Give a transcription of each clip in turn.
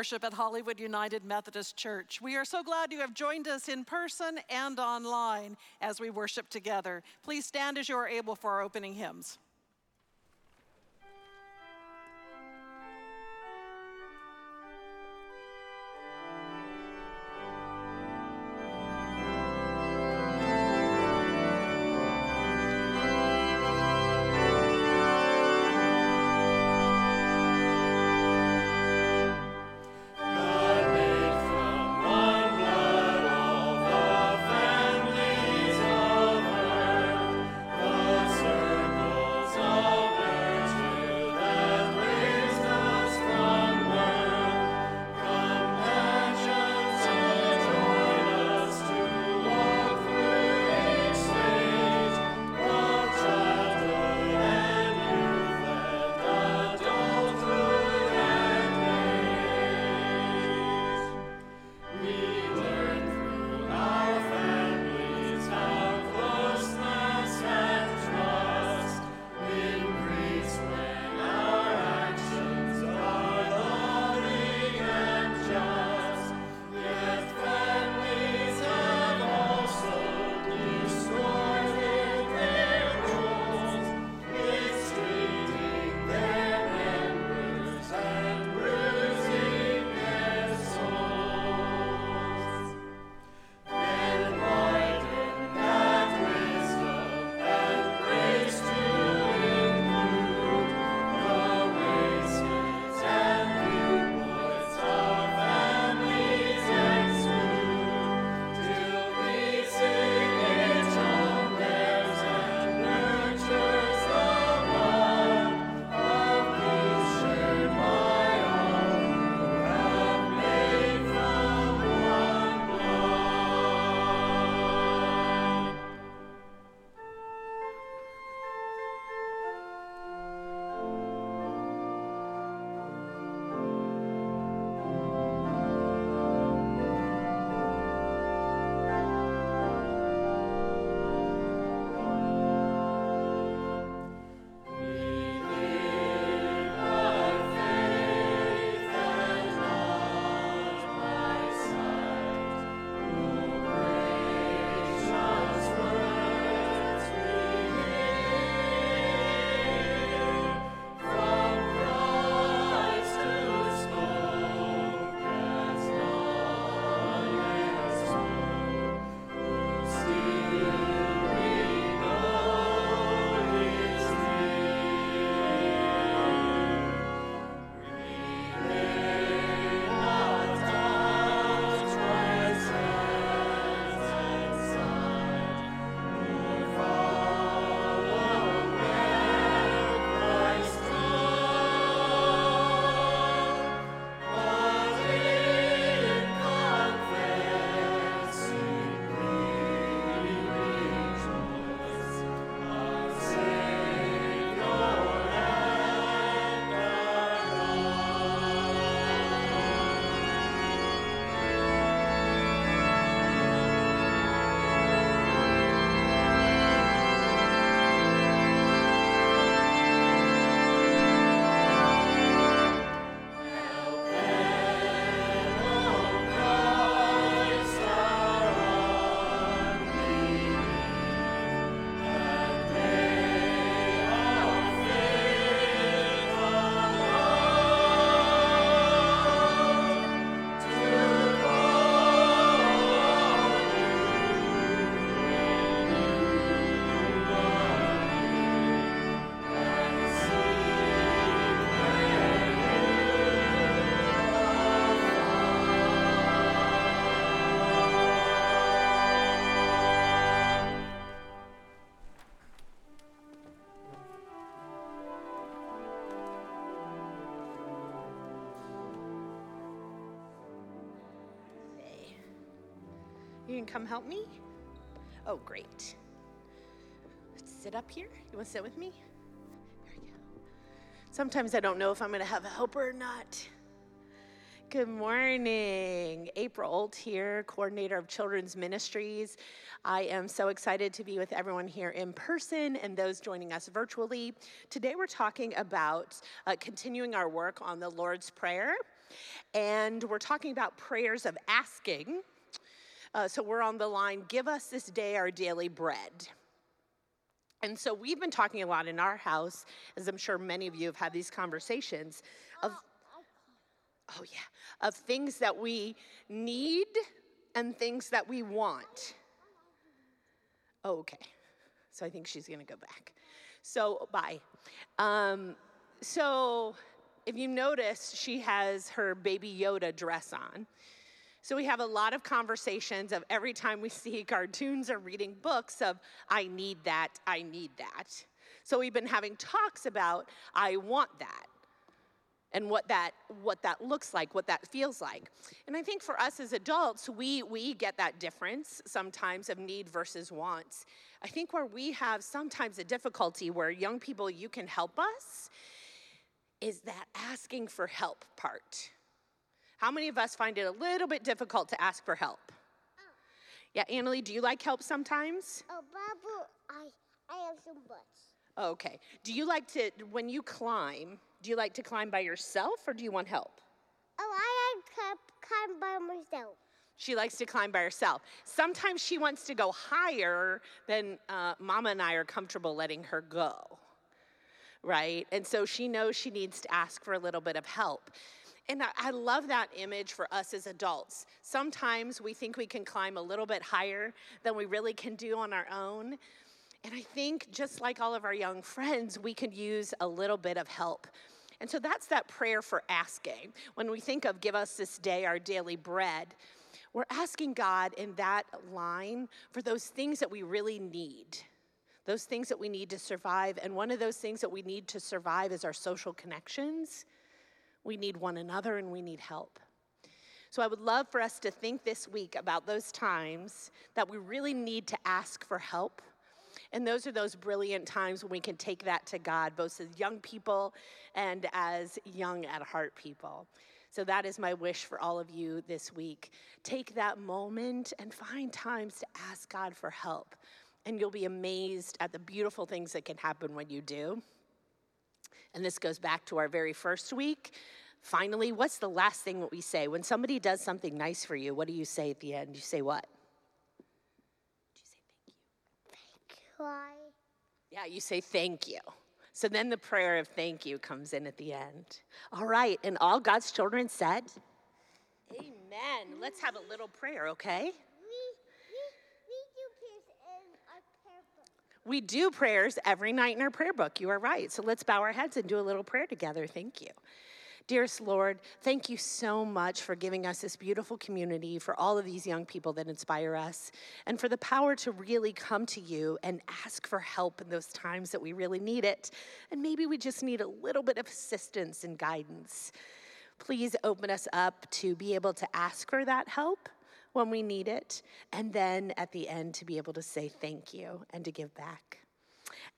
worship at Hollywood United Methodist Church. We are so glad you have joined us in person and online as we worship together. Please stand as you are able for our opening hymns. Come help me? Oh, great. Let's sit up here. You want to sit with me? There we go. Sometimes I don't know if I'm going to have a helper or not. Good morning. April Olt here, coordinator of Children's Ministries. I am so excited to be with everyone here in person and those joining us virtually. Today we're talking about uh, continuing our work on the Lord's Prayer. And we're talking about prayers of asking. Uh, so we're on the line, give us this day our daily bread. And so we've been talking a lot in our house, as I'm sure many of you have had these conversations, of, oh yeah, of things that we need and things that we want. Oh, okay. So I think she's gonna go back. So, bye. Um, so, if you notice, she has her baby Yoda dress on. So we have a lot of conversations of every time we see cartoons or reading books of, I need that, I need that. So we've been having talks about, I want that and what that what that looks like what that feels like. And i think for us as adults we we get that difference sometimes of need versus wants. I think where we have sometimes a difficulty where young people you can help us is that asking for help part how many of us find it a little bit difficult to ask for help? Oh. Yeah, Annalie, do you like help sometimes? Oh, Babu, I, I have some butts. Okay. Do you like to, when you climb, do you like to climb by yourself or do you want help? Oh, I like to climb by myself. She likes to climb by herself. Sometimes she wants to go higher than uh, Mama and I are comfortable letting her go, right? And so she knows she needs to ask for a little bit of help. And I, love that image for us as adults. Sometimes we think we can climb a little bit higher than we really can do on our own. And I think, just like all of our young friends, we could use a little bit of help. And so that's that prayer for asking. When we think of give us this day our daily bread, we're asking God in that line for those things that we really need, those things that we need to survive. And one of those things that we need to survive is our social connections we need one another and we need help. So I would love for us to think this week about those times that we really need to ask for help. And those are those brilliant times when we can take that to God, both as young people and as young at heart people. So that is my wish for all of you this week. Take that moment and find times to ask God for help. And you'll be amazed at the beautiful things that can happen when you do. And this goes back to our very first week. Finally, what's the last thing that we say? When somebody does something nice for you, what do you say at the end? You say what? Do you say thank you? Thank you. Yeah, you say thank you. So then the prayer of thank you comes in at the end. All right, and all God's children said, Amen. Let's have a little prayer, okay? We do prayers every night in our prayer book. You are right. So let's bow our heads and do a little prayer together. Thank you. Dearest Lord, thank you so much for giving us this beautiful community, for all of these young people that inspire us, and for the power to really come to you and ask for help in those times that we really need it. And maybe we just need a little bit of assistance and guidance. Please open us up to be able to ask for that help when we need it, and then at the end to be able to say thank you and to give back.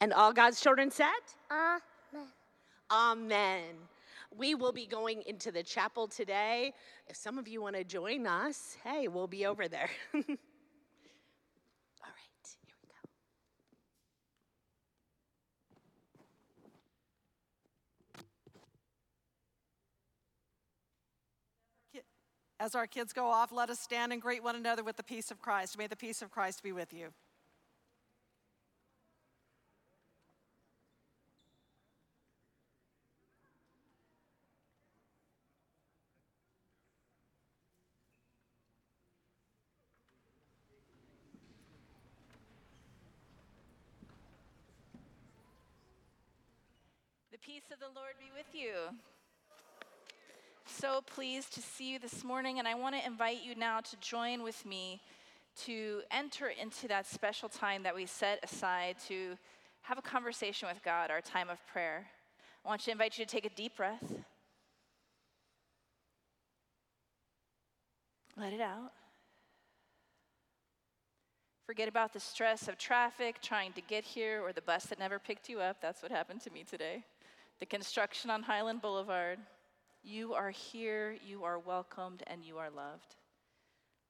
And all God's children said? Amen. Amen. We will be going into the chapel today. If some of you want to join us, hey, we'll be over there. As our kids go off, let us stand and greet one another with the peace of Christ. May the peace of Christ be with you. The peace of the Lord be with you so pleased to see you this morning, and I want to invite you now to join with me to enter into that special time that we set aside to have a conversation with God, our time of prayer. I want to invite you to take a deep breath. Let it out. Forget about the stress of traffic, trying to get here, or the bus that never picked you up. That's what happened to me today. The construction on Highland Boulevard. You are here, you are welcomed, and you are loved.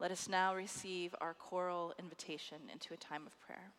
Let us now receive our choral invitation into a time of prayer.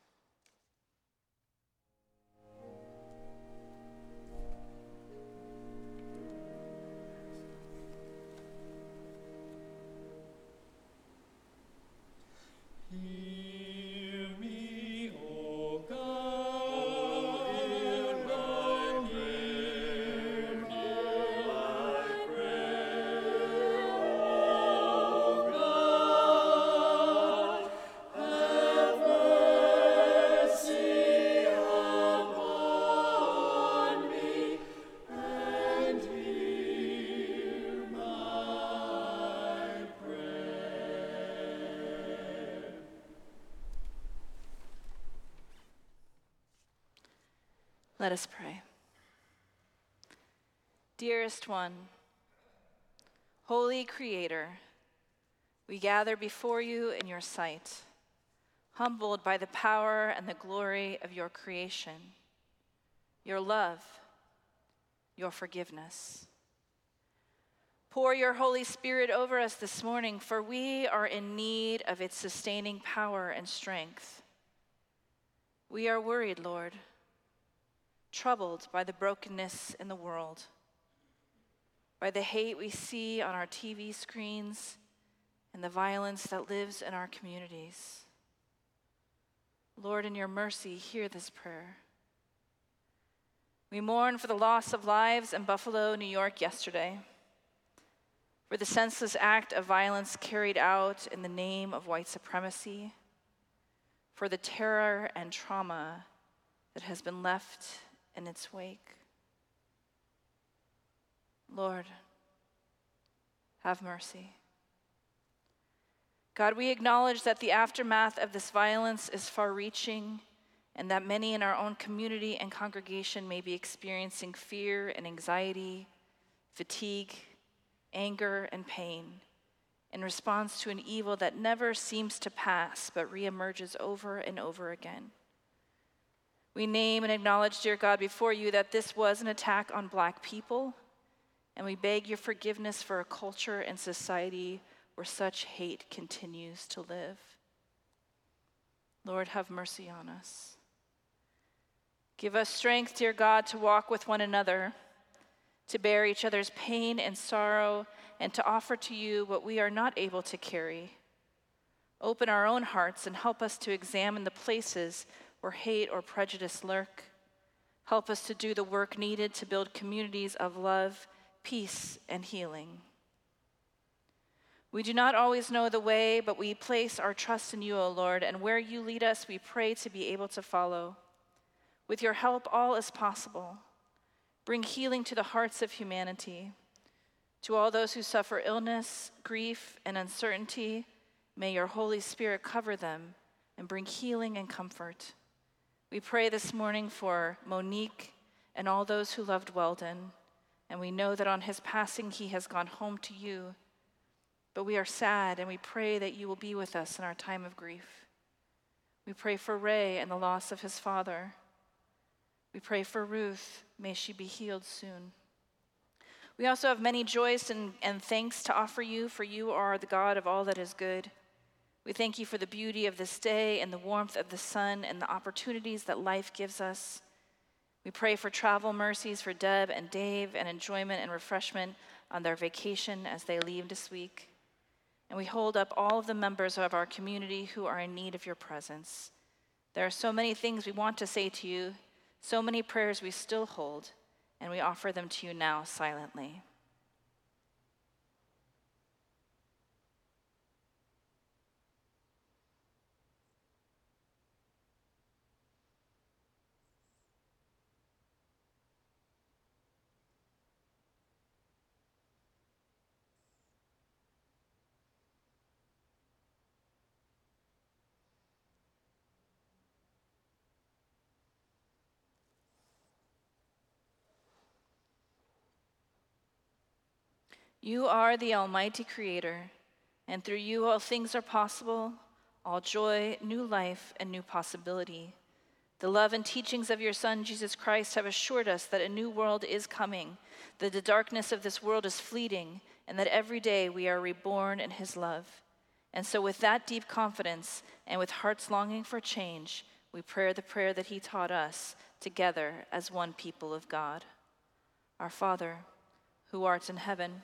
Dearest one, Holy Creator, we gather before you in your sight, humbled by the power and the glory of your creation, your love, your forgiveness. Pour your Holy Spirit over us this morning, for we are in need of its sustaining power and strength. We are worried, Lord, troubled by the brokenness in the world, by the hate we see on our TV screens, and the violence that lives in our communities. Lord, in your mercy, hear this prayer. We mourn for the loss of lives in Buffalo, New York yesterday for the senseless act of violence carried out in the name of white supremacy, for the terror and trauma that has been left in its wake. Lord, have mercy. God, we acknowledge that the aftermath of this violence is far reaching and that many in our own community and congregation may be experiencing fear and anxiety, fatigue, anger, and pain in response to an evil that never seems to pass but reemerges over and over again. We name and acknowledge, dear God, before you that this was an attack on black people, and we beg your forgiveness for a culture and society where such hate continues to live. Lord, have mercy on us. Give us strength, dear God, to walk with one another to bear each other's pain and sorrow, and to offer to you what we are not able to carry. Open our own hearts and help us to examine the places where hate or prejudice lurk. Help us to do the work needed to build communities of love, peace, and healing. We do not always know the way, but we place our trust in you, O Lord, and where you lead us, we pray to be able to follow. With your help, all is possible. Bring healing to the hearts of humanity. To all those who suffer illness, grief, and uncertainty, may your Holy Spirit cover them and bring healing and comfort. We pray this morning for Monique and all those who loved Weldon, and we know that on his passing he has gone home to you. But we are sad and we pray that you will be with us in our time of grief. We pray for Ray and the loss of his father. We pray for Ruth. May she be healed soon. We also have many joys and, and thanks to offer you, for you are the God of all that is good. We thank you for the beauty of this day and the warmth of the sun and the opportunities that life gives us. We pray for travel mercies for Deb and Dave and enjoyment and refreshment on their vacation as they leave this week. And we hold up all of the members of our community who are in need of your presence. There are so many things we want to say to you, so many prayers we still hold, and we offer them to you now silently. You are the Almighty Creator, and through you all things are possible all joy, new life, and new possibility. The love and teachings of your Son, Jesus Christ, have assured us that a new world is coming, that the darkness of this world is fleeting, and that every day we are reborn in His love. And so, with that deep confidence and with hearts longing for change, we pray the prayer that He taught us together as one people of God. Our Father, who art in heaven,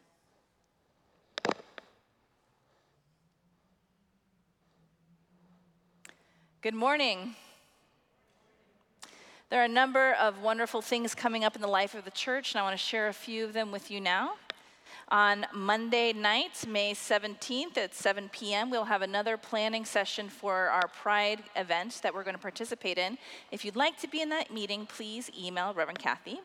Good morning. There are a number of wonderful things coming up in the life of the church, and I want to share a few of them with you now. On Monday night, May 17th at 7 p.m., we'll have another planning session for our Pride event that we're going to participate in. If you'd like to be in that meeting, please email Reverend Kathy.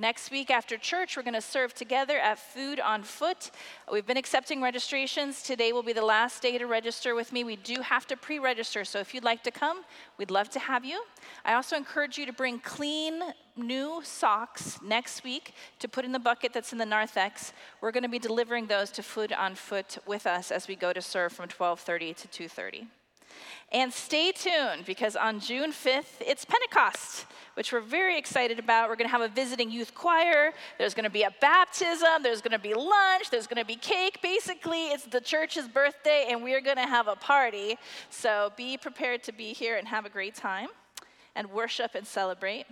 Next week after church, we're going to serve together at Food on Foot. We've been accepting registrations. Today will be the last day to register with me. We do have to pre register, so if you'd like to come, we'd love to have you. I also encourage you to bring clean, new socks next week to put in the bucket that's in the narthex. We're going to be delivering those to Food on Foot with us as we go to serve from 12:30 to 2:30. And stay tuned because on June 5th, it's Pentecost, which we're very excited about. We're going to have a visiting youth choir. There's going to be a baptism. There's going to be lunch. There's going to be cake. Basically, it's the church's birthday, and we're going to have a party. So be prepared to be here and have a great time and worship and celebrate.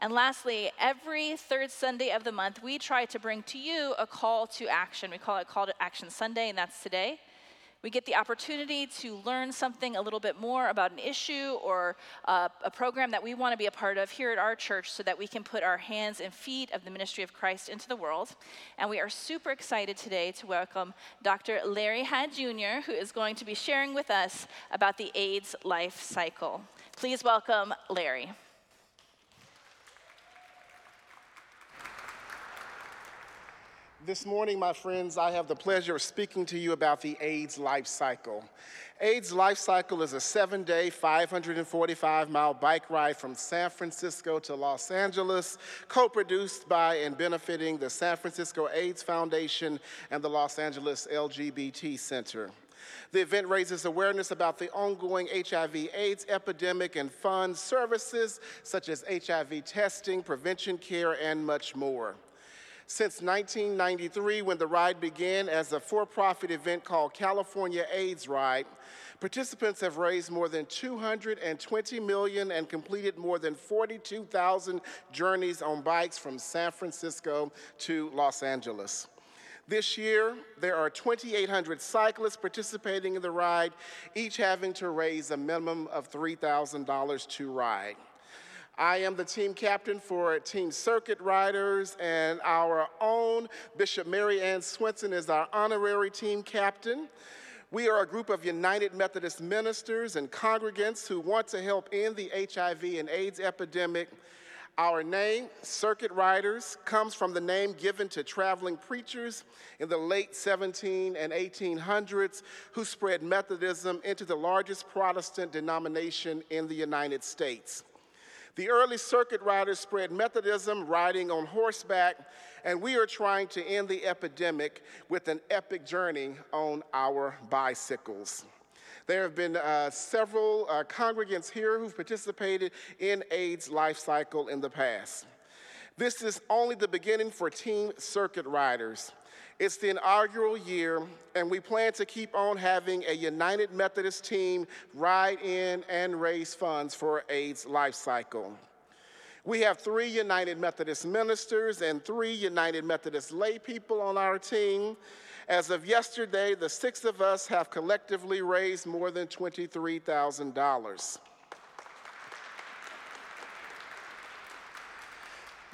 And lastly, every third Sunday of the month, we try to bring to you a call to action. We call it Call to Action Sunday, and that's today. We get the opportunity to learn something a little bit more about an issue or uh, a program that we want to be a part of here at our church so that we can put our hands and feet of the ministry of Christ into the world. And we are super excited today to welcome Dr. Larry Hadd Jr., who is going to be sharing with us about the AIDS life cycle. Please welcome Larry. This morning, my friends, I have the pleasure of speaking to you about the AIDS life cycle. AIDS life cycle is a seven day, 545 mile bike ride from San Francisco to Los Angeles, co produced by and benefiting the San Francisco AIDS Foundation and the Los Angeles LGBT Center. The event raises awareness about the ongoing HIV AIDS epidemic and funds services such as HIV testing, prevention care, and much more. Since 1993, when the ride began as a for profit event called California AIDS Ride, participants have raised more than 220 million and completed more than 42,000 journeys on bikes from San Francisco to Los Angeles. This year, there are 2,800 cyclists participating in the ride, each having to raise a minimum of $3,000 to ride. I am the team captain for Team Circuit Riders, and our own Bishop Mary Ann Swenson is our honorary team captain. We are a group of United Methodist ministers and congregants who want to help end the HIV and AIDS epidemic. Our name, Circuit Riders, comes from the name given to traveling preachers in the late 17 and 1800s who spread Methodism into the largest Protestant denomination in the United States. The early circuit riders spread Methodism riding on horseback, and we are trying to end the epidemic with an epic journey on our bicycles. There have been uh, several uh, congregants here who've participated in AIDS life cycle in the past. This is only the beginning for Team Circuit Riders. It's the inaugural year, and we plan to keep on having a United Methodist team ride in and raise funds for AIDS life cycle. We have three United Methodist ministers and three United Methodist lay people on our team. As of yesterday, the six of us have collectively raised more than $23,000.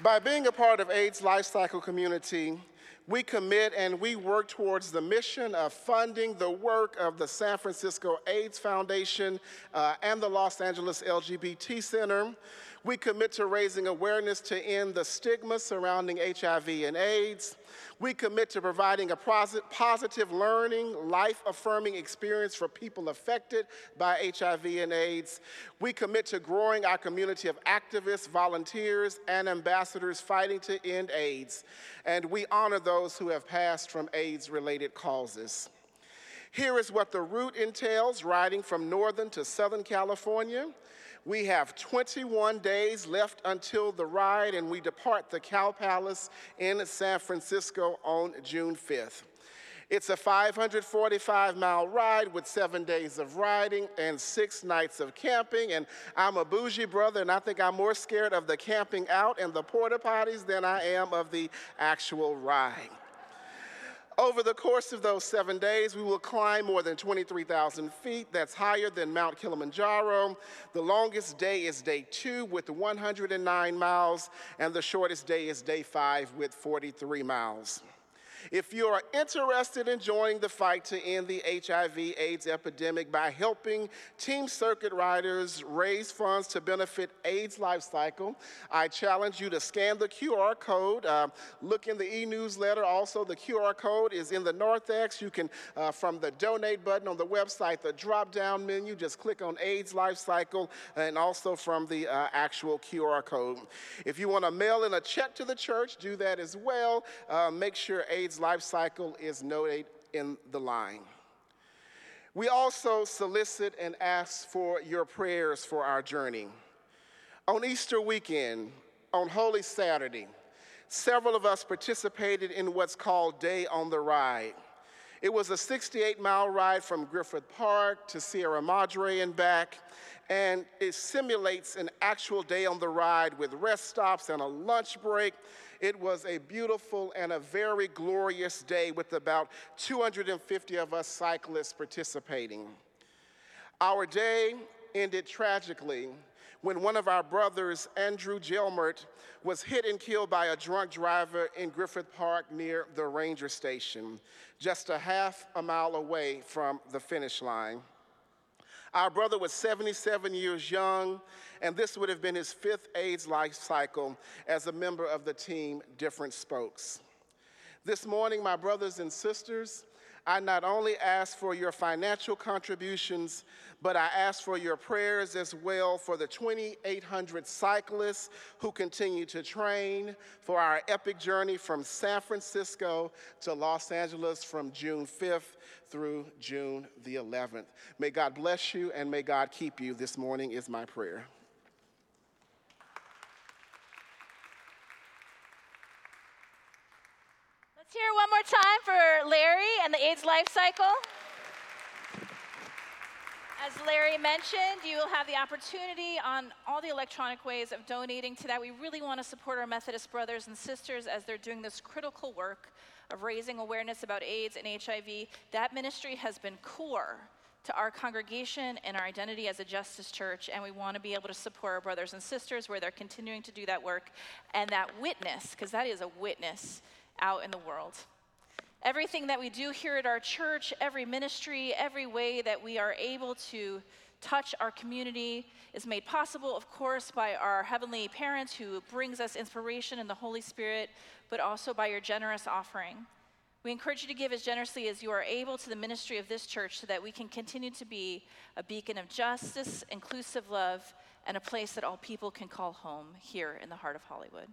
By being a part of AIDS Life Cycle community, we commit and we work towards the mission of funding the work of the San Francisco AIDS Foundation uh, and the Los Angeles LGBT Center. We commit to raising awareness to end the stigma surrounding HIV and AIDS. We commit to providing a positive learning, life affirming experience for people affected by HIV and AIDS. We commit to growing our community of activists, volunteers, and ambassadors fighting to end AIDS. And we honor those who have passed from AIDS related causes. Here is what the route entails riding from Northern to Southern California. We have 21 days left until the ride, and we depart the Cow Palace in San Francisco on June 5th. It's a 545 mile ride with seven days of riding and six nights of camping. And I'm a bougie brother, and I think I'm more scared of the camping out and the porta potties than I am of the actual ride. Over the course of those seven days, we will climb more than 23,000 feet. That's higher than Mount Kilimanjaro. The longest day is day two with 109 miles, and the shortest day is day five with 43 miles. If you are interested in joining the fight to end the HIV AIDS epidemic by helping Team Circuit Riders raise funds to benefit AIDS Life Cycle, I challenge you to scan the QR code. Uh, look in the e-newsletter. Also, the QR code is in the North-X. You can, uh, from the donate button on the website, the drop-down menu, just click on AIDS Life Cycle, and also from the uh, actual QR code. If you want to mail in a check to the church, do that as well. Uh, make sure AIDS life cycle is noted in the line. We also solicit and ask for your prayers for our journey. On Easter weekend, on Holy Saturday, several of us participated in what's called Day on the Ride. It was a 68 mile ride from Griffith Park to Sierra Madre and back, and it simulates an actual day on the ride with rest stops and a lunch break it was a beautiful and a very glorious day with about 250 of us cyclists participating. Our day ended tragically when one of our brothers, Andrew Gelmert, was hit and killed by a drunk driver in Griffith Park near the ranger station, just a half a mile away from the finish line. Our brother was 77 years young, and this would have been his fifth AIDS life cycle as a member of the team Different Spokes. This morning, my brothers and sisters, I not only ask for your financial contributions, but I ask for your prayers as well for the 2,800 cyclists who continue to train for our epic journey from San Francisco to Los Angeles from June 5th through June the 11th. May God bless you and may God keep you this morning, is my prayer. Let's hear one more time for Larry and the AIDS life cycle. As Larry mentioned, you will have the opportunity on all the electronic ways of donating to that. We really want to support our Methodist brothers and sisters as they're doing this critical work of raising awareness about AIDS and HIV. That ministry has been core to our congregation and our identity as a justice church, and we want to be able to support our brothers and sisters where they're continuing to do that work and that witness, because that is a witness out in the world. Everything that we do here at our church, every ministry, every way that we are able to touch our community is made possible, of course, by our heavenly parents who brings us inspiration in the Holy Spirit, but also by your generous offering. We encourage you to give as generously as you are able to the ministry of this church so that we can continue to be a beacon of justice, inclusive love, and a place that all people can call home here in the heart of Hollywood.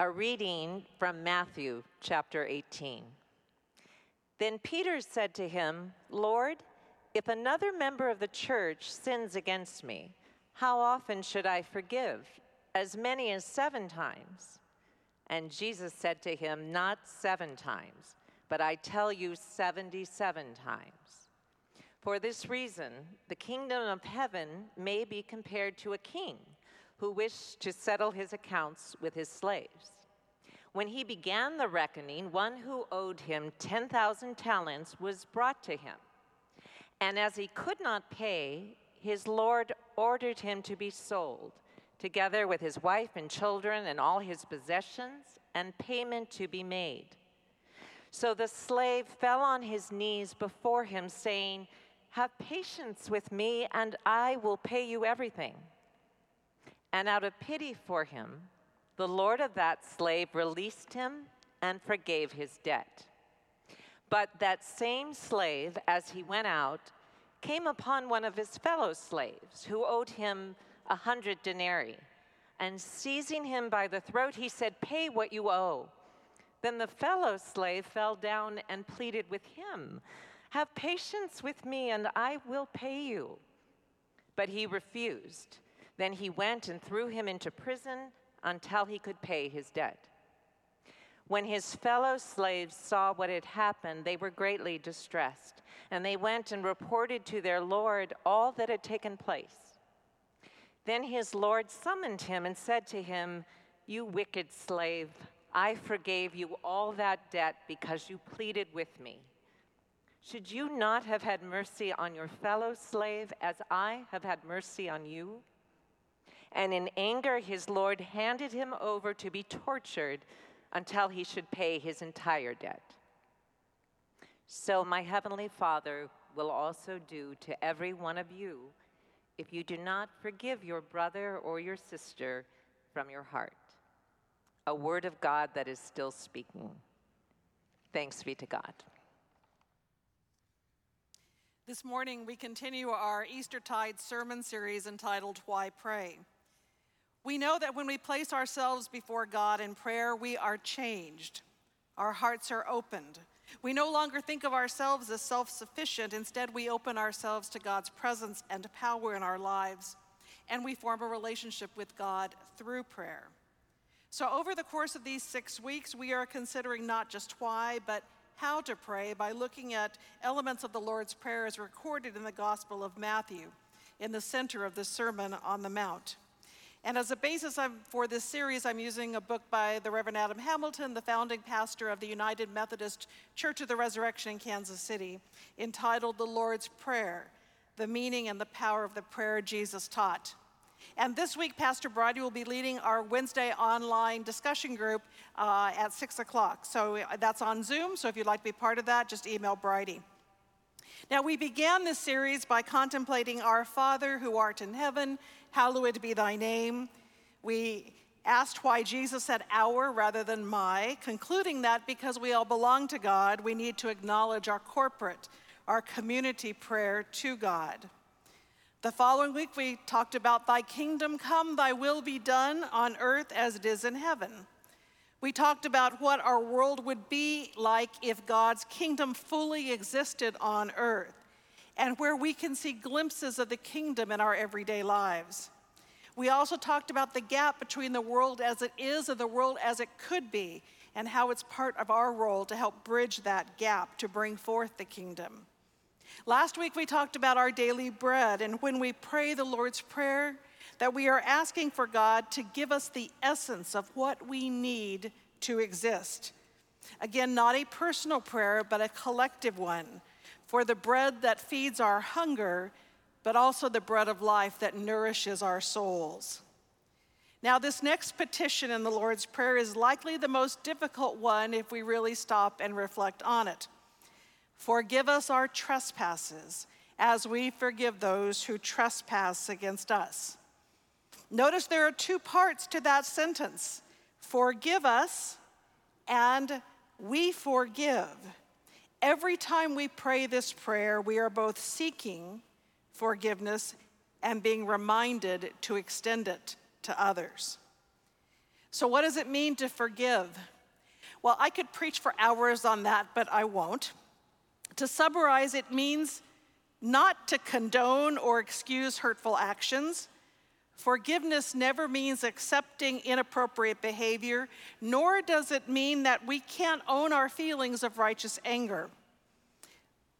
A reading from Matthew chapter 18. Then Peter said to him, Lord, if another member of the church sins against me, how often should I forgive? As many as seven times. And Jesus said to him, Not seven times, but I tell you 77 times. For this reason, the kingdom of heaven may be compared to a king who wished to settle his accounts with his slaves. When he began the reckoning, one who owed him 10,000 talents was brought to him. And as he could not pay, his Lord ordered him to be sold, together with his wife and children and all his possessions, and payment to be made. So the slave fell on his knees before him, saying, Have patience with me, and I will pay you everything. And out of pity for him, the Lord of that slave released him and forgave his debt. But that same slave, as he went out, came upon one of his fellow slaves who owed him a hundred denarii. And seizing him by the throat, he said, Pay what you owe. Then the fellow slave fell down and pleaded with him, Have patience with me, and I will pay you. But he refused. Then he went and threw him into prison until he could pay his debt. When his fellow slaves saw what had happened, they were greatly distressed, and they went and reported to their Lord all that had taken place. Then his Lord summoned him and said to him, You wicked slave, I forgave you all that debt because you pleaded with me. Should you not have had mercy on your fellow slave as I have had mercy on you? And in anger, his Lord handed him over to be tortured until he should pay his entire debt. So my heavenly Father will also do to every one of you if you do not forgive your brother or your sister from your heart. A word of God that is still speaking. Thanks be to God. This morning, we continue our Eastertide sermon series entitled Why Pray. We know that when we place ourselves before God in prayer, we are changed. Our hearts are opened. We no longer think of ourselves as self sufficient. Instead, we open ourselves to God's presence and power in our lives, and we form a relationship with God through prayer. So, over the course of these six weeks, we are considering not just why, but how to pray by looking at elements of the Lord's Prayer as recorded in the Gospel of Matthew in the center of the Sermon on the Mount. And as a basis for this series, I'm using a book by the Reverend Adam Hamilton, the founding pastor of the United Methodist Church of the Resurrection in Kansas City, entitled The Lord's Prayer The Meaning and the Power of the Prayer Jesus Taught. And this week, Pastor Bridie will be leading our Wednesday online discussion group uh, at 6 o'clock. So uh, that's on Zoom. So if you'd like to be part of that, just email Bridie. Now, we began this series by contemplating Our Father who art in heaven hallowed be thy name. We asked why Jesus said our rather than my, concluding that because we all belong to God, we need to acknowledge our corporate, our community prayer to God. The following week, we talked about Thy kingdom come, Thy will be done on earth as it is in heaven. We talked about what our world would be like if God's kingdom fully existed on earth and where we can see glimpses of the kingdom in our everyday lives. We also talked about the gap between the world as it is and the world as it could be, and how it's part of our role to help bridge that gap to bring forth the kingdom. Last week we talked about our daily bread, and when we pray the Lord's Prayer, that we are asking for God to give us the essence of what we need to exist. Again, not a personal prayer, but a collective one for the bread that feeds our hunger, but also the bread of life that nourishes our souls. Now, this next petition in the Lord's Prayer is likely the most difficult one if we really stop and reflect on it. Forgive us our trespasses as we forgive those who trespass against us. Notice there are two parts to that sentence forgive us and we forgive. Every time we pray this prayer, we are both seeking forgiveness and being reminded to extend it to others. So, what does it mean to forgive? Well, I could preach for hours on that, but I won't. To summarize, it means not to condone or excuse hurtful actions. Forgiveness never means accepting inappropriate behavior, nor does it mean that we can't own our feelings of righteous anger.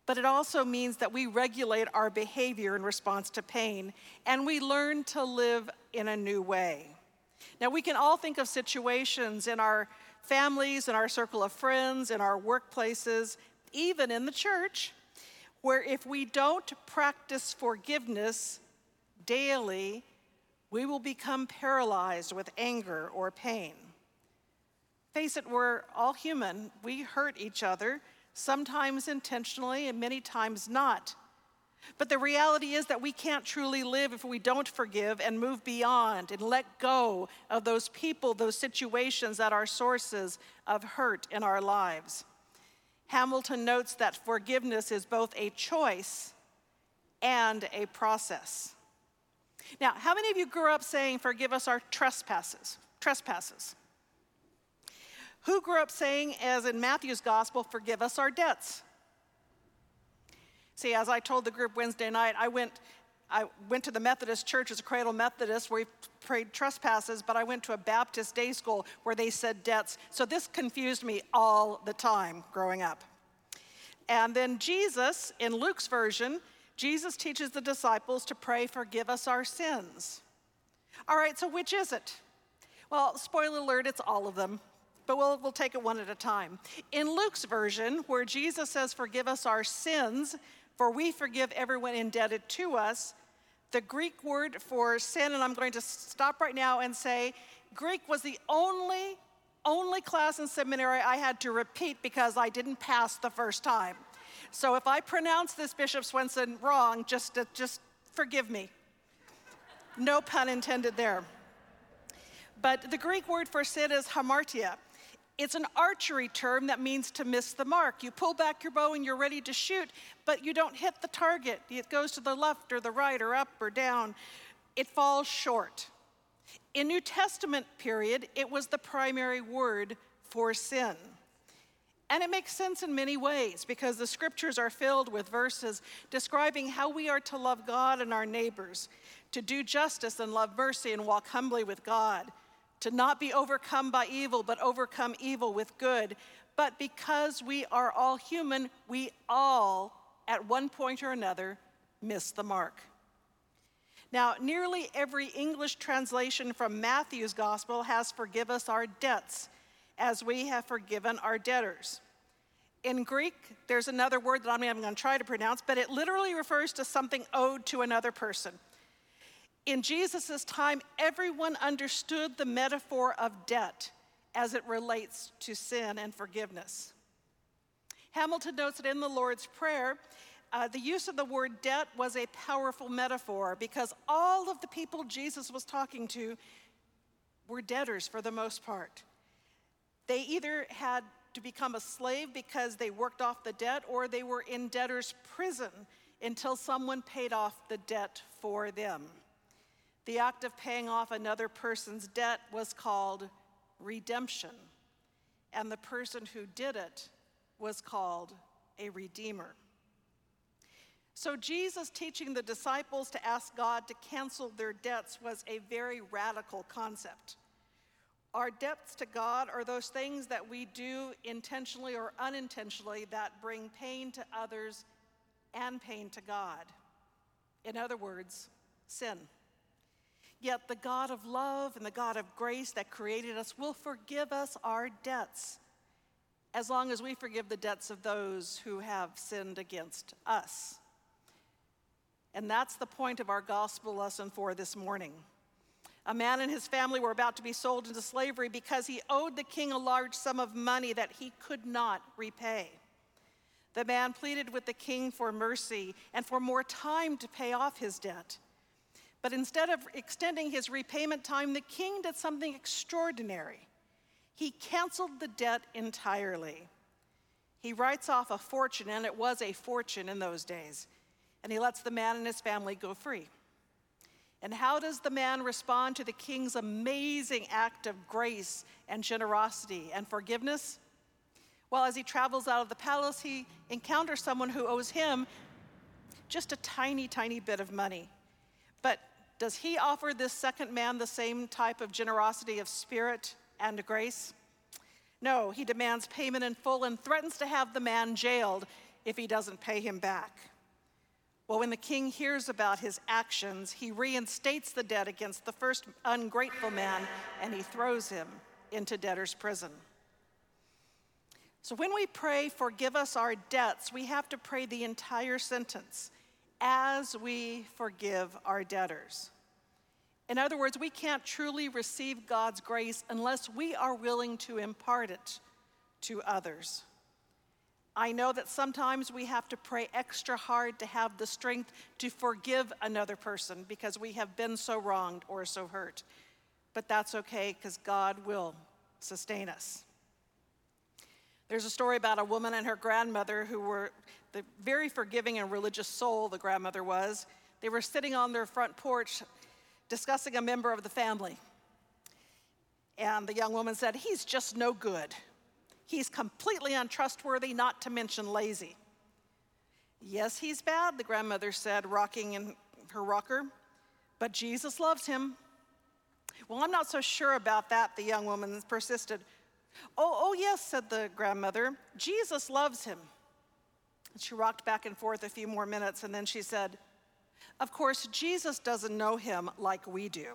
But it also means that we regulate our behavior in response to pain and we learn to live in a new way. Now, we can all think of situations in our families, in our circle of friends, in our workplaces, even in the church, where if we don't practice forgiveness daily, we will become paralyzed with anger or pain. Face it, we're all human. We hurt each other, sometimes intentionally and many times not. But the reality is that we can't truly live if we don't forgive and move beyond and let go of those people, those situations that are sources of hurt in our lives. Hamilton notes that forgiveness is both a choice and a process. Now, how many of you grew up saying, Forgive us our trespasses? Trespasses. Who grew up saying, as in Matthew's gospel, Forgive us our debts? See, as I told the group Wednesday night, I went, I went to the Methodist church as a cradle Methodist where we prayed trespasses, but I went to a Baptist day school where they said debts. So this confused me all the time growing up. And then Jesus, in Luke's version, Jesus teaches the disciples to pray, Forgive us our sins. All right, so which is it? Well, spoiler alert, it's all of them, but we'll, we'll take it one at a time. In Luke's version, where Jesus says, Forgive us our sins, for we forgive everyone indebted to us, the Greek word for sin, and I'm going to stop right now and say, Greek was the only, only class in seminary I had to repeat because I didn't pass the first time. So if I pronounce this, Bishop Swenson, wrong, just, uh, just forgive me. No pun intended there. But the Greek word for sin is hamartia. It's an archery term that means to miss the mark. You pull back your bow and you're ready to shoot, but you don't hit the target. It goes to the left or the right or up or down. It falls short. In New Testament period, it was the primary word for sin. And it makes sense in many ways because the scriptures are filled with verses describing how we are to love God and our neighbors, to do justice and love mercy and walk humbly with God, to not be overcome by evil, but overcome evil with good. But because we are all human, we all, at one point or another, miss the mark. Now, nearly every English translation from Matthew's gospel has forgive us our debts as we have forgiven our debtors. In Greek, there's another word that I'm not even going to try to pronounce, but it literally refers to something owed to another person. In Jesus' time, everyone understood the metaphor of debt as it relates to sin and forgiveness. Hamilton notes that in the Lord's Prayer, uh, the use of the word debt was a powerful metaphor because all of the people Jesus was talking to were debtors for the most part. They either had to become a slave because they worked off the debt or they were in debtor's prison until someone paid off the debt for them. The act of paying off another person's debt was called redemption, and the person who did it was called a redeemer. So, Jesus teaching the disciples to ask God to cancel their debts was a very radical concept. Our debts to God are those things that we do intentionally or unintentionally that bring pain to others and pain to God. In other words, sin. Yet the God of love and the God of grace that created us will forgive us our debts as long as we forgive the debts of those who have sinned against us. And that's the point of our gospel lesson for this morning. A man and his family were about to be sold into slavery because he owed the king a large sum of money that he could not repay. The man pleaded with the king for mercy and for more time to pay off his debt. But instead of extending his repayment time, the king did something extraordinary. He canceled the debt entirely. He writes off a fortune, and it was a fortune in those days, and he lets the man and his family go free. And how does the man respond to the king's amazing act of grace and generosity and forgiveness? Well, as he travels out of the palace, he encounters someone who owes him just a tiny, tiny bit of money. But does he offer this second man the same type of generosity of spirit and grace? No, he demands payment in full and threatens to have the man jailed if he doesn't pay him back. Well, when the king hears about his actions, he reinstates the debt against the first ungrateful man and he throws him into debtor's prison. So when we pray, forgive us our debts, we have to pray the entire sentence as we forgive our debtors. In other words, we can't truly receive God's grace unless we are willing to impart it to others. I know that sometimes we have to pray extra hard to have the strength to forgive another person because we have been so wronged or so hurt. But that's okay because God will sustain us. There's a story about a woman and her grandmother who were the very forgiving and religious soul, the grandmother was. They were sitting on their front porch discussing a member of the family. And the young woman said, He's just no good. He's completely untrustworthy, not to mention lazy. Yes, he's bad, the grandmother said, rocking in her rocker, but Jesus loves him. Well, I'm not so sure about that, the young woman persisted. Oh, oh, yes, said the grandmother. Jesus loves him. And she rocked back and forth a few more minutes, and then she said, Of course, Jesus doesn't know him like we do.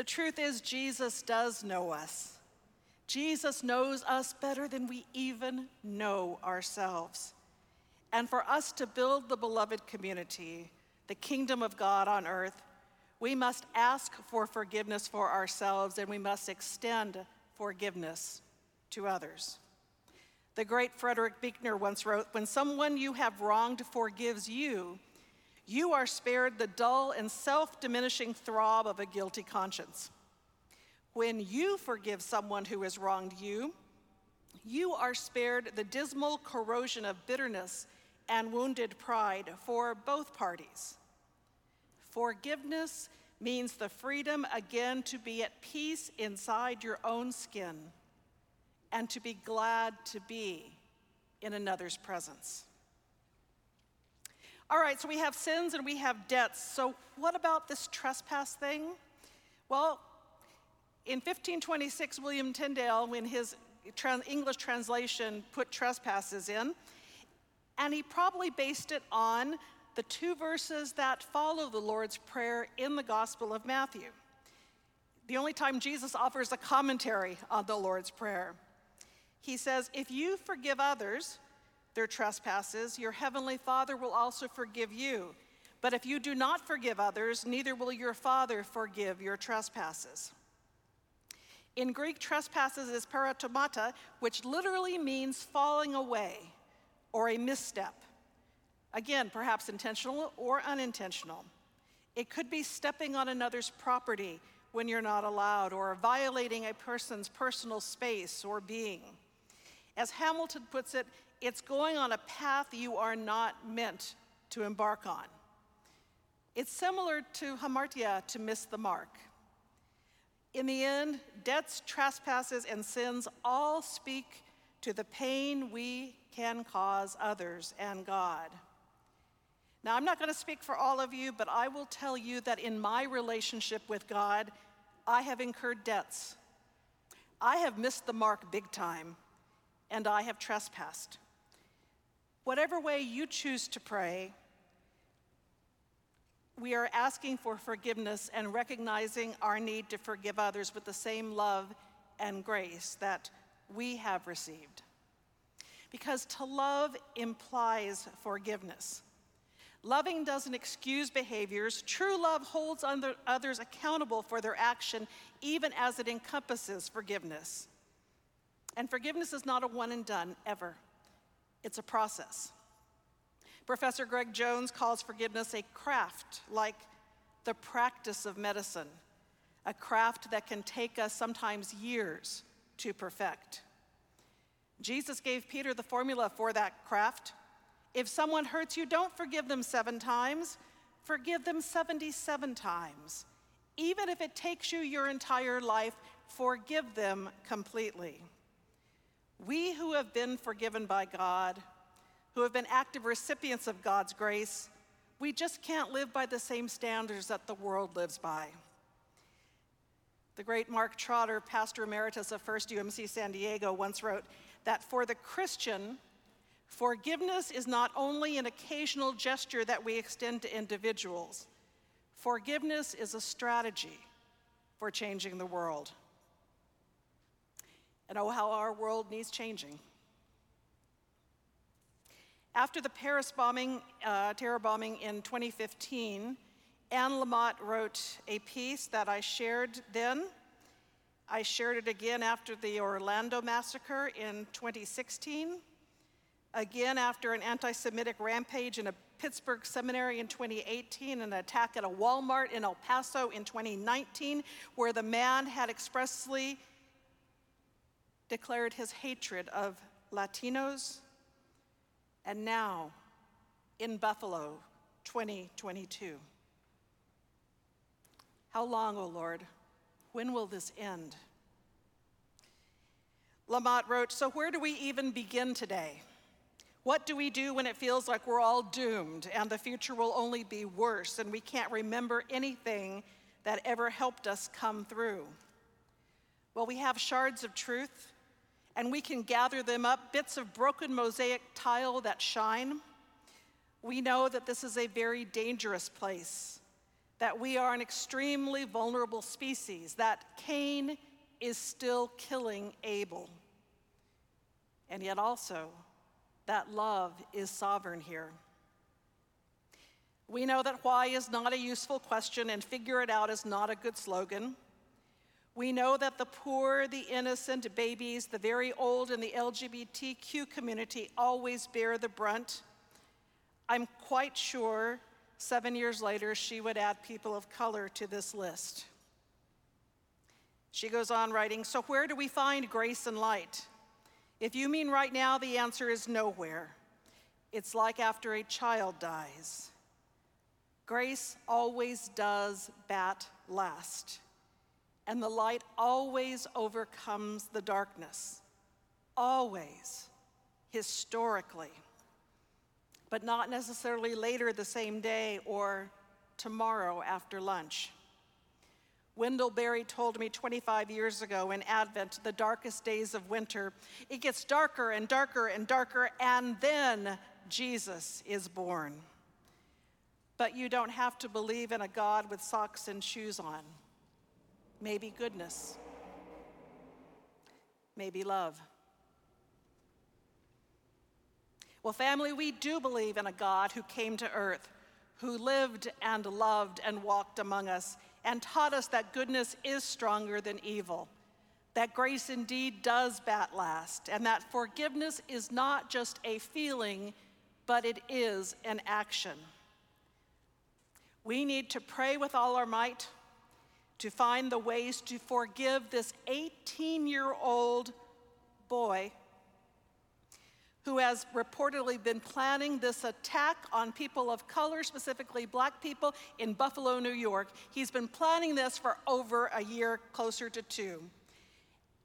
The truth is, Jesus does know us. Jesus knows us better than we even know ourselves. And for us to build the beloved community, the kingdom of God on earth, we must ask for forgiveness for ourselves and we must extend forgiveness to others. The great Frederick Buechner once wrote When someone you have wronged forgives you, you are spared the dull and self diminishing throb of a guilty conscience. When you forgive someone who has wronged you, you are spared the dismal corrosion of bitterness and wounded pride for both parties. Forgiveness means the freedom again to be at peace inside your own skin and to be glad to be in another's presence. All right, so we have sins and we have debts. So, what about this trespass thing? Well, in 1526, William Tyndale, in his English translation, put trespasses in, and he probably based it on the two verses that follow the Lord's Prayer in the Gospel of Matthew. The only time Jesus offers a commentary on the Lord's Prayer. He says, If you forgive others, their trespasses, your heavenly Father will also forgive you. But if you do not forgive others, neither will your Father forgive your trespasses. In Greek, trespasses is paraptomata, which literally means falling away or a misstep. Again, perhaps intentional or unintentional. It could be stepping on another's property when you're not allowed, or violating a person's personal space or being. As Hamilton puts it, it's going on a path you are not meant to embark on. It's similar to hamartia, to miss the mark. In the end, debts, trespasses, and sins all speak to the pain we can cause others and God. Now, I'm not going to speak for all of you, but I will tell you that in my relationship with God, I have incurred debts. I have missed the mark big time, and I have trespassed. Whatever way you choose to pray, we are asking for forgiveness and recognizing our need to forgive others with the same love and grace that we have received. Because to love implies forgiveness. Loving doesn't excuse behaviors. True love holds others accountable for their action, even as it encompasses forgiveness. And forgiveness is not a one and done, ever. It's a process. Professor Greg Jones calls forgiveness a craft, like the practice of medicine, a craft that can take us sometimes years to perfect. Jesus gave Peter the formula for that craft. If someone hurts you, don't forgive them seven times, forgive them 77 times. Even if it takes you your entire life, forgive them completely. We who have been forgiven by God, who have been active recipients of God's grace, we just can't live by the same standards that the world lives by. The great Mark Trotter, pastor emeritus of First UMC San Diego, once wrote that for the Christian, forgiveness is not only an occasional gesture that we extend to individuals, forgiveness is a strategy for changing the world. And oh, how our world needs changing. After the Paris bombing, uh, terror bombing in 2015, Anne Lamott wrote a piece that I shared then. I shared it again after the Orlando massacre in 2016, again after an anti Semitic rampage in a Pittsburgh seminary in 2018, an attack at a Walmart in El Paso in 2019, where the man had expressly declared his hatred of Latinos, and now in Buffalo, 2022. How long, O oh Lord? When will this end? Lamott wrote So, where do we even begin today? What do we do when it feels like we're all doomed and the future will only be worse and we can't remember anything that ever helped us come through? Well, we have shards of truth and we can gather them up, bits of broken mosaic tile that shine. We know that this is a very dangerous place that we are an extremely vulnerable species, that Cain is still killing Abel. And yet also, that love is sovereign here. We know that why is not a useful question and figure it out is not a good slogan. We know that the poor, the innocent, babies, the very old, and the LGBTQ community always bear the brunt. I'm quite sure Seven years later, she would add people of color to this list. She goes on writing So, where do we find grace and light? If you mean right now, the answer is nowhere. It's like after a child dies. Grace always does bat last, and the light always overcomes the darkness. Always, historically but not necessarily later the same day or tomorrow after lunch. Wendell Berry told me 25 years ago in Advent, the darkest days of winter, it gets darker and darker and darker, and then Jesus is born. But you don't have to believe in a God with socks and shoes on. Maybe goodness, maybe love. Well, family, we do believe in a God who came to earth, who lived and loved and walked among us, and taught us that goodness is stronger than evil, that grace indeed does bat last, and that forgiveness is not just a feeling, but it is an action. We need to pray with all our might to find the ways to forgive this 18 year old boy who has reportedly been planning this attack on people of color, specifically black people, in Buffalo, New York. He's been planning this for over a year, closer to two.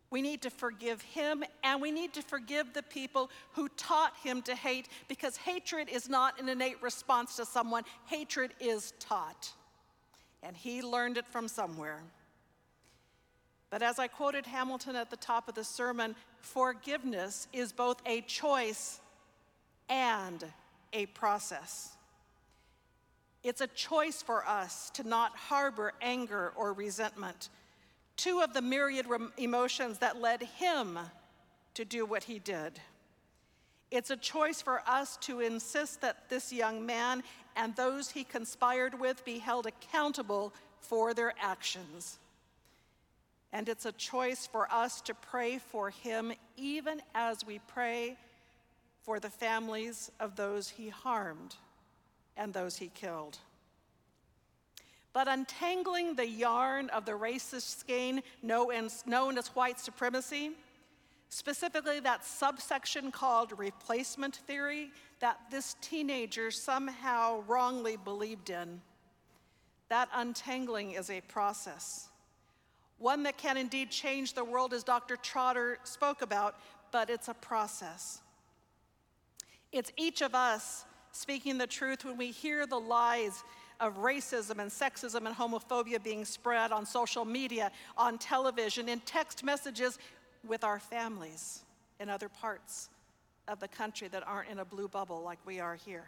We need to forgive him and we need to forgive the people who taught him to hate because hatred is not an innate response to someone, hatred is taught. And he learned it from somewhere. But as I quoted Hamilton at the top of the sermon, forgiveness is both a choice and a process. It's a choice for us to not harbor anger or resentment, two of the myriad emotions that led him to do what he did. It's a choice for us to insist that this young man and those he conspired with be held accountable for their actions. And it's a choice for us to pray for him even as we pray for the families of those he harmed and those he killed. But untangling the yarn of the racist skein known as white supremacy, specifically that subsection called replacement theory that this teenager somehow wrongly believed in. That untangling is a process, one that can indeed change the world, as Dr. Trotter spoke about, but it's a process. It's each of us speaking the truth when we hear the lies of racism and sexism and homophobia being spread on social media, on television, in text messages with our families in other parts of the country that aren't in a blue bubble like we are here.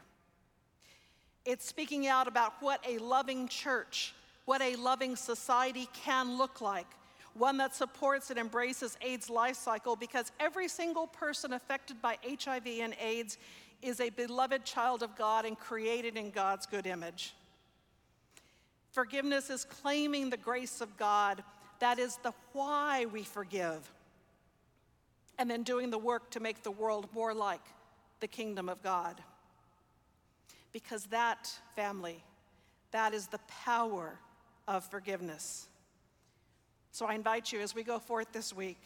It's speaking out about what a loving church, what a loving society can look like. One that supports and embraces AIDS life cycle because every single person affected by HIV and AIDS is a beloved child of God and created in God's good image. Forgiveness is claiming the grace of God. That is the why we forgive and then doing the work to make the world more like the kingdom of God. Because that, family, that is the power of forgiveness. So I invite you as we go forth this week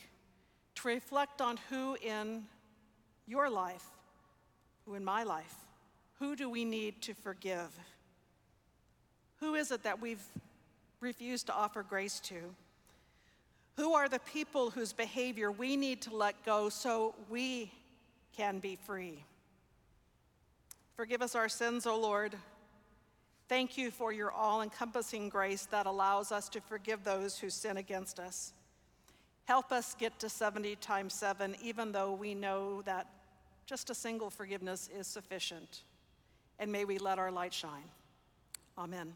to reflect on who in your life, who in my life, who do we need to forgive? Who is it that we've refused to offer grace to? Who are the people whose behavior we need to let go so we can be free? Forgive us our sins, O Lord. Thank you for your all encompassing grace that allows us to forgive those who sin against us. Help us get to 70 times 7, even though we know that just a single forgiveness is sufficient. And may we let our light shine. Amen.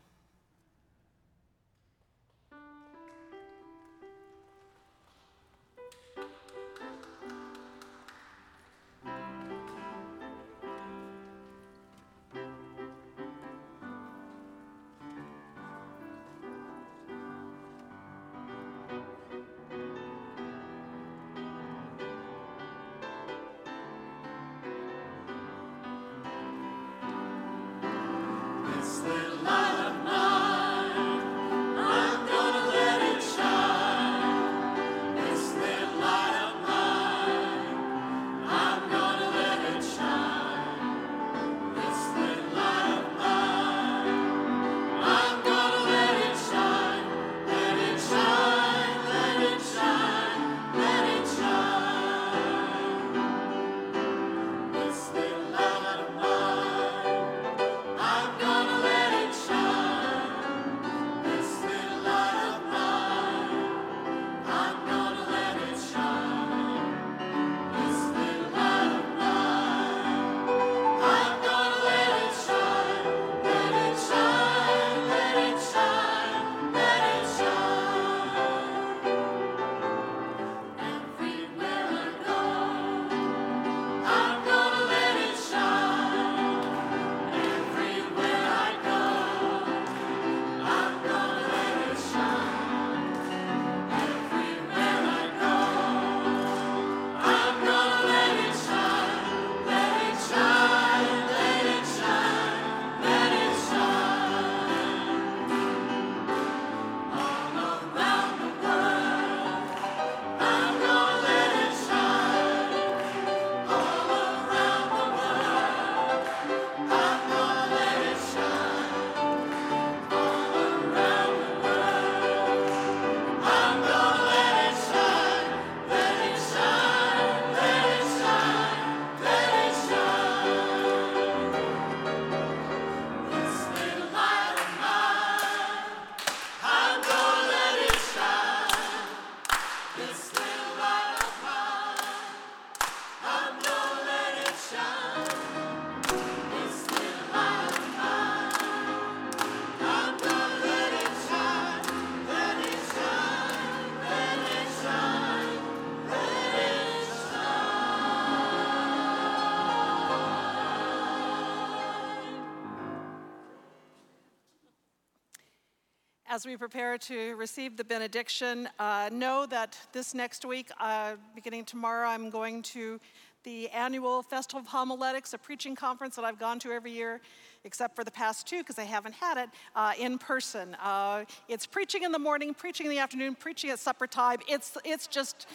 As we prepare to receive the benediction, uh, know that this next week, uh, beginning tomorrow, I'm going to the annual Festival of Homiletics, a preaching conference that I've gone to every year, except for the past two because I haven't had it uh, in person. Uh, it's preaching in the morning, preaching in the afternoon, preaching at supper time. It's, it's just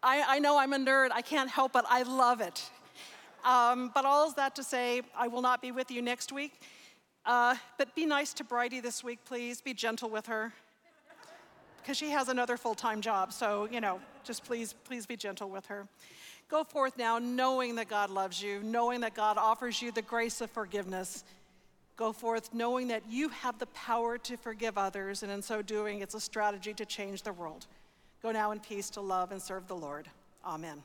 I, I know I'm a nerd. I can't help it. I love it. Um, but all is that to say, I will not be with you next week. Uh, but be nice to Bridie this week, please. Be gentle with her. Because she has another full time job. So, you know, just please, please be gentle with her. Go forth now knowing that God loves you, knowing that God offers you the grace of forgiveness. Go forth knowing that you have the power to forgive others, and in so doing, it's a strategy to change the world. Go now in peace to love and serve the Lord. Amen.